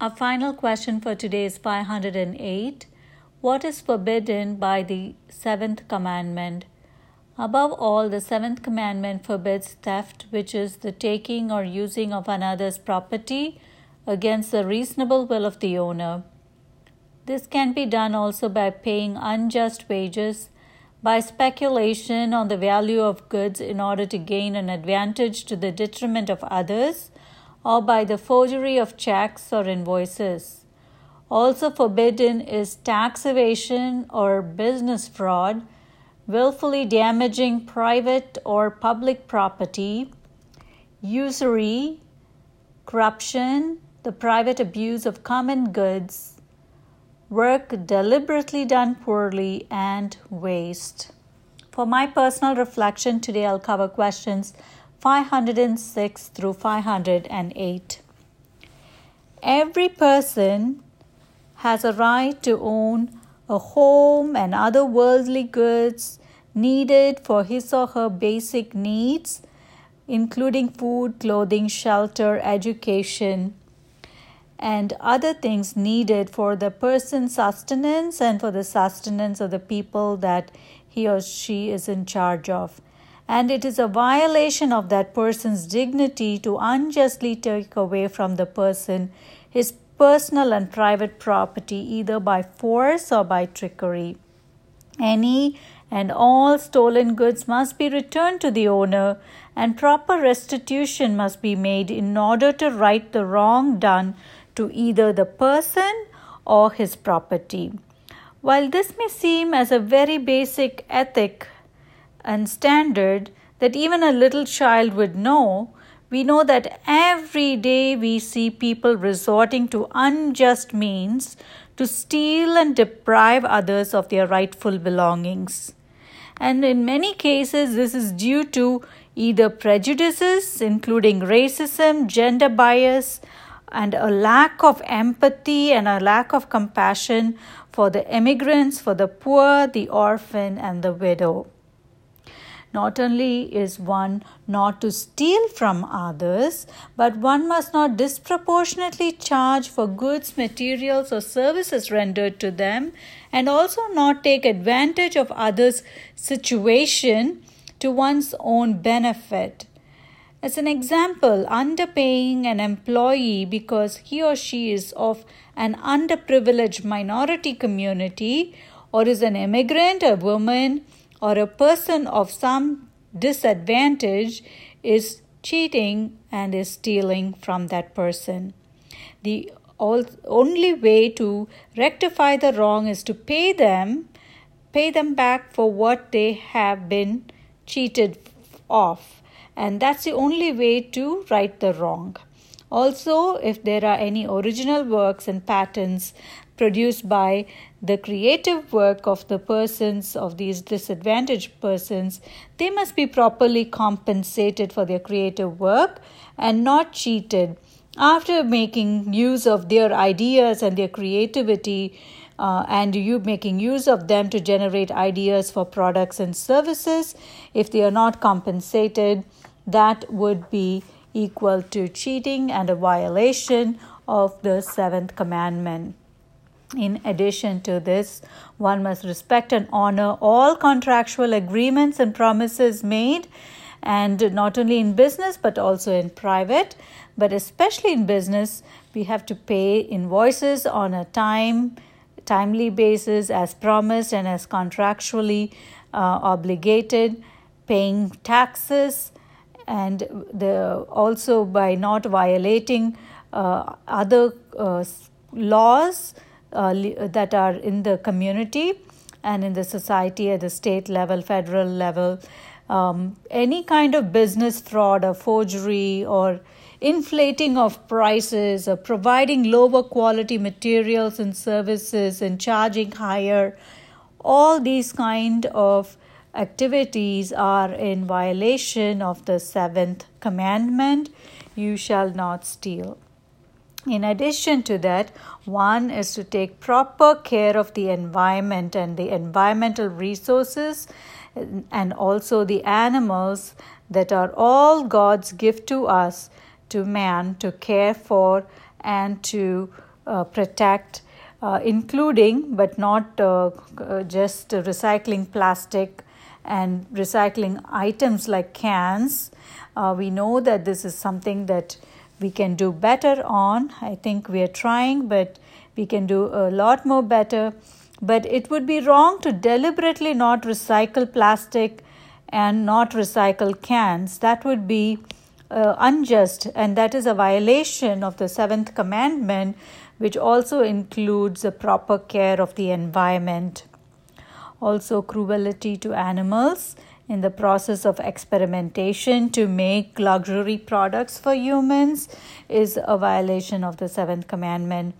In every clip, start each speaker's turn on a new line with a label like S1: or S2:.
S1: Our final question for today is 508. What is forbidden by the seventh commandment? Above all, the seventh commandment forbids theft, which is the taking or using of another's property against the reasonable will of the owner. This can be done also by paying unjust wages, by speculation on the value of goods in order to gain an advantage to the detriment of others or by the forgery of checks or invoices. Also forbidden is tax evasion or business fraud, willfully damaging private or public property, usury, corruption, the private abuse of common goods, work deliberately done poorly, and waste. For my personal reflection today, I'll cover questions 506 through 508. Every person has a right to own a home and other worldly goods needed for his or her basic needs, including food, clothing, shelter, education, and other things needed for the person's sustenance and for the sustenance of the people that he or she is in charge of and it is a violation of that person's dignity to unjustly take away from the person his personal and private property either by force or by trickery. Any and all stolen goods must be returned to the owner, and proper restitution must be made in order to right the wrong done to either the person or his property. While this may seem as a very basic ethic and standard that even a little child would know, we know that every day we see people resorting to unjust means to steal and deprive others of their rightful belongings. And in many cases, this is due to either prejudices, including racism, gender bias, and a lack of empathy and a lack of compassion for the immigrants, for the poor, the orphan, and the widow. Not only is one not to steal from others, but one must not disproportionately charge for goods, materials, or services rendered to them, and also not take advantage of others' situation to one's own benefit. As an example, underpaying an employee because he or she is of an underprivileged minority community or is an immigrant, a woman, or a person of some disadvantage is cheating and is stealing from that person. The only way to rectify the wrong is to pay them, pay them back for what they have been cheated off. And that's the only way to right the wrong. Also, if there are any original works and patents produced by the creative work of the persons of these disadvantaged persons they must be properly compensated for their creative work and not cheated. After making use of their ideas and their creativity uh, and you making use of them to generate ideas for products and services if they are not compensated that would be equal to cheating and a violation of the seventh commandment in addition to this, one must respect and honor all contractual agreements and promises made, and not only in business but also in private. But especially in business, we have to pay invoices on a time timely basis as promised and as contractually uh, obligated, paying taxes, and the also by not violating uh, other uh, laws uh, that are in the community and in the society at the state level, federal level. Um, any kind of business fraud or forgery or inflating of prices or providing lower quality materials and services and charging higher all these kind of activities are in violation of the seventh commandment you shall not steal in addition to that, one is to take proper care of the environment and the environmental resources and also the animals that are all God's gift to us, to man, to care for and to uh, protect, uh, including but not uh, just recycling plastic and recycling items like cans. Uh, we know that this is something that we can do better on. I think we are trying, but we can do a lot more better. But it would be wrong to deliberately not recycle plastic and not recycle cans. That would be uh, unjust, and that is a violation of the seventh commandment, which also includes a proper care of the environment. Also, cruelty to animals in the process of experimentation to make luxury products for humans is a violation of the seventh commandment.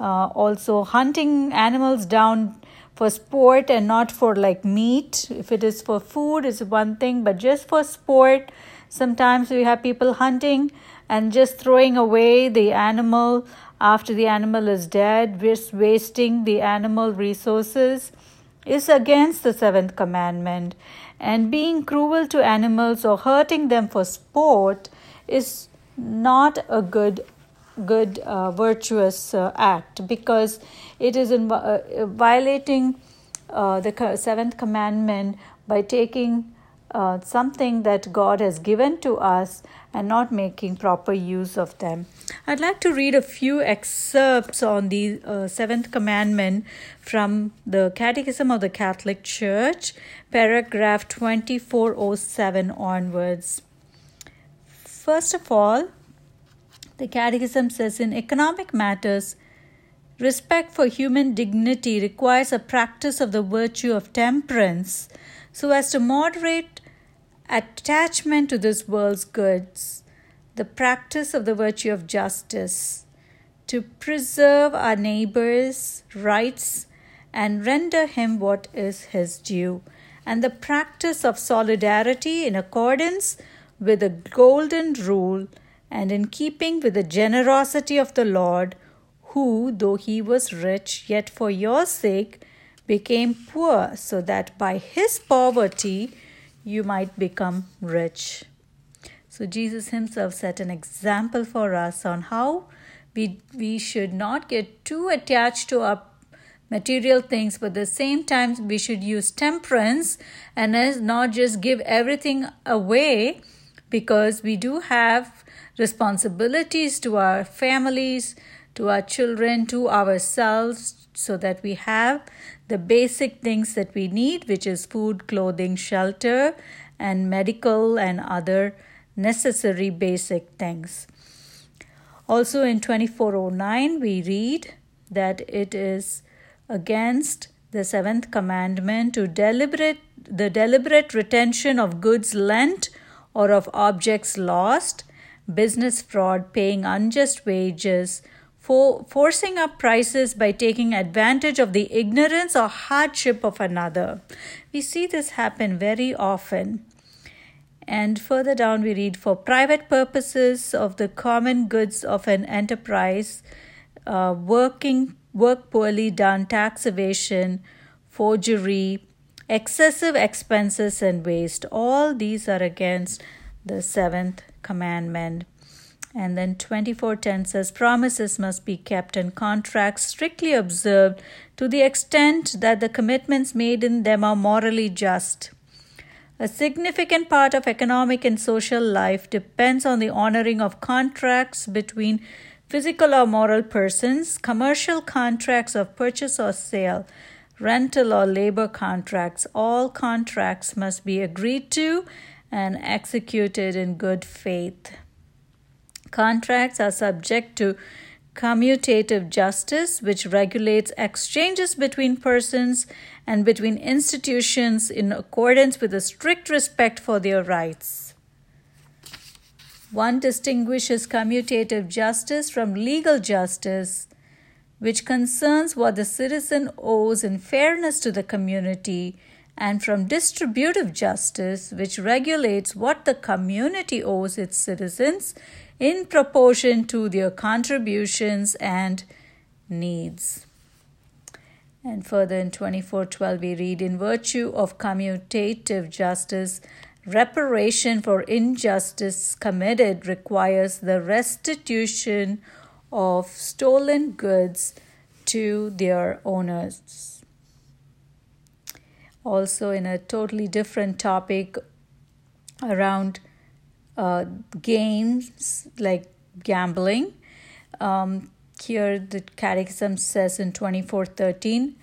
S1: Uh, also, hunting animals down for sport and not for like meat. If it is for food, is one thing, but just for sport, sometimes we have people hunting and just throwing away the animal after the animal is dead, just wasting the animal resources is against the seventh commandment and being cruel to animals or hurting them for sport is not a good good uh, virtuous uh, act because it is in, uh, violating uh, the seventh commandment by taking uh, something that God has given to us and not making proper use of them. I'd like to read a few excerpts on the uh, seventh commandment from the Catechism of the Catholic Church, paragraph 2407 onwards. First of all, the Catechism says in economic matters, respect for human dignity requires a practice of the virtue of temperance so as to moderate attachment to this world's goods, the practice of the virtue of justice, to preserve our neighbor's rights and render him what is his due, and the practice of solidarity in accordance with the golden rule and in keeping with the generosity of the Lord, who, though he was rich, yet for your sake became poor, so that by his poverty you might become rich. So, Jesus Himself set an example for us on how we, we should not get too attached to our material things, but at the same time, we should use temperance and as not just give everything away because we do have responsibilities to our families, to our children, to ourselves, so that we have the basic things that we need, which is food, clothing, shelter, and medical and other necessary basic things. Also in 2409, we read that it is against the seventh commandment to deliberate the deliberate retention of goods lent or of objects lost, business fraud, paying unjust wages, for forcing up prices by taking advantage of the ignorance or hardship of another. We see this happen very often. And further down, we read for private purposes of the common goods of an enterprise, uh, working work poorly done, tax evasion, forgery, excessive expenses, and waste. All these are against the seventh commandment. And then 2410 says promises must be kept and contracts strictly observed to the extent that the commitments made in them are morally just. A significant part of economic and social life depends on the honoring of contracts between physical or moral persons, commercial contracts of purchase or sale, rental or labor contracts. All contracts must be agreed to and executed in good faith. Contracts are subject to commutative justice, which regulates exchanges between persons and between institutions in accordance with a strict respect for their rights. One distinguishes commutative justice from legal justice, which concerns what the citizen owes in fairness to the community, and from distributive justice, which regulates what the community owes its citizens in proportion to their contributions and needs. And further in 2412, we read In virtue of commutative justice, reparation for injustice committed requires the restitution of stolen goods to their owners. Also, in a totally different topic around uh, games like gambling, um, here the Catechism says in 2413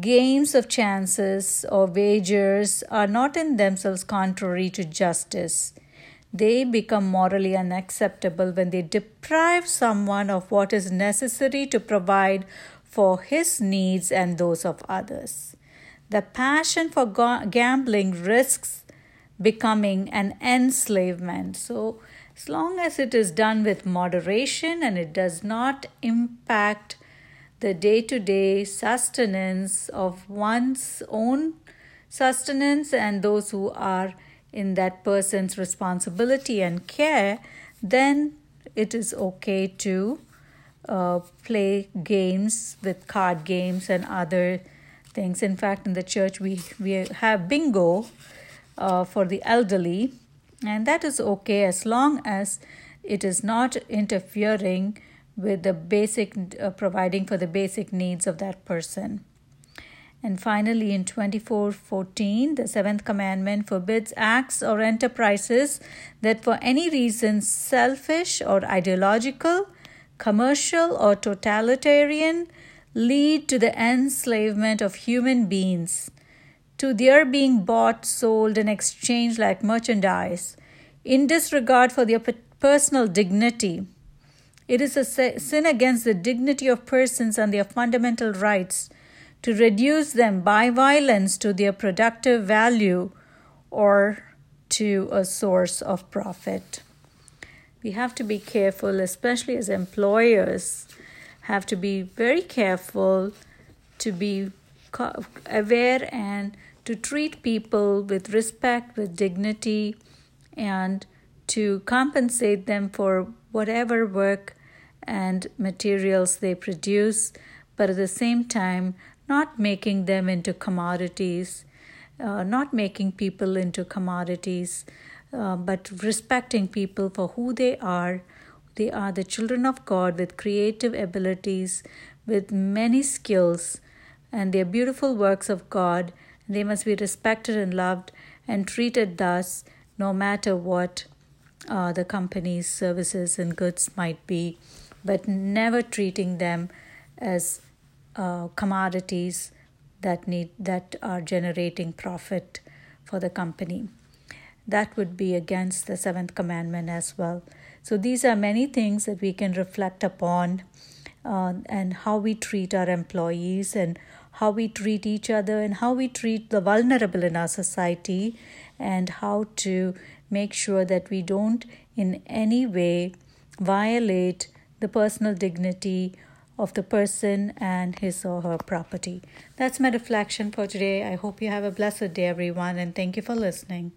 S1: games of chances or wagers are not in themselves contrary to justice they become morally unacceptable when they deprive someone of what is necessary to provide for his needs and those of others. The passion for gambling risks becoming an enslavement. So, as long as it is done with moderation and it does not impact the day to day sustenance of one's own sustenance and those who are in that person's responsibility and care, then it is okay to uh, play games with card games and other things. In fact, in the church, we, we have bingo uh, for the elderly, and that is okay as long as it is not interfering with the basic, uh, providing for the basic needs of that person. And finally, in 24:14, the seventh commandment forbids acts or enterprises that, for any reason, selfish or ideological, commercial or totalitarian, lead to the enslavement of human beings, to their being bought, sold, and exchanged like merchandise, in disregard for their personal dignity. It is a sin against the dignity of persons and their fundamental rights to reduce them by violence to their productive value or to a source of profit. We have to be careful, especially as employers, have to be very careful to be aware and to treat people with respect, with dignity, and to compensate them for whatever work and materials they produce, but at the same time, not making them into commodities, uh, not making people into commodities, uh, but respecting people for who they are. They are the children of God with creative abilities, with many skills, and they're beautiful works of God. They must be respected and loved and treated thus, no matter what uh, the company's services and goods might be, but never treating them as uh, commodities that need that are generating profit for the company. That would be against the seventh commandment as well so these are many things that we can reflect upon uh, and how we treat our employees and how we treat each other and how we treat the vulnerable in our society and how to make sure that we don't in any way violate the personal dignity of the person and his or her property. That's my reflection for today. I hope you have a blessed day, everyone, and thank you for listening.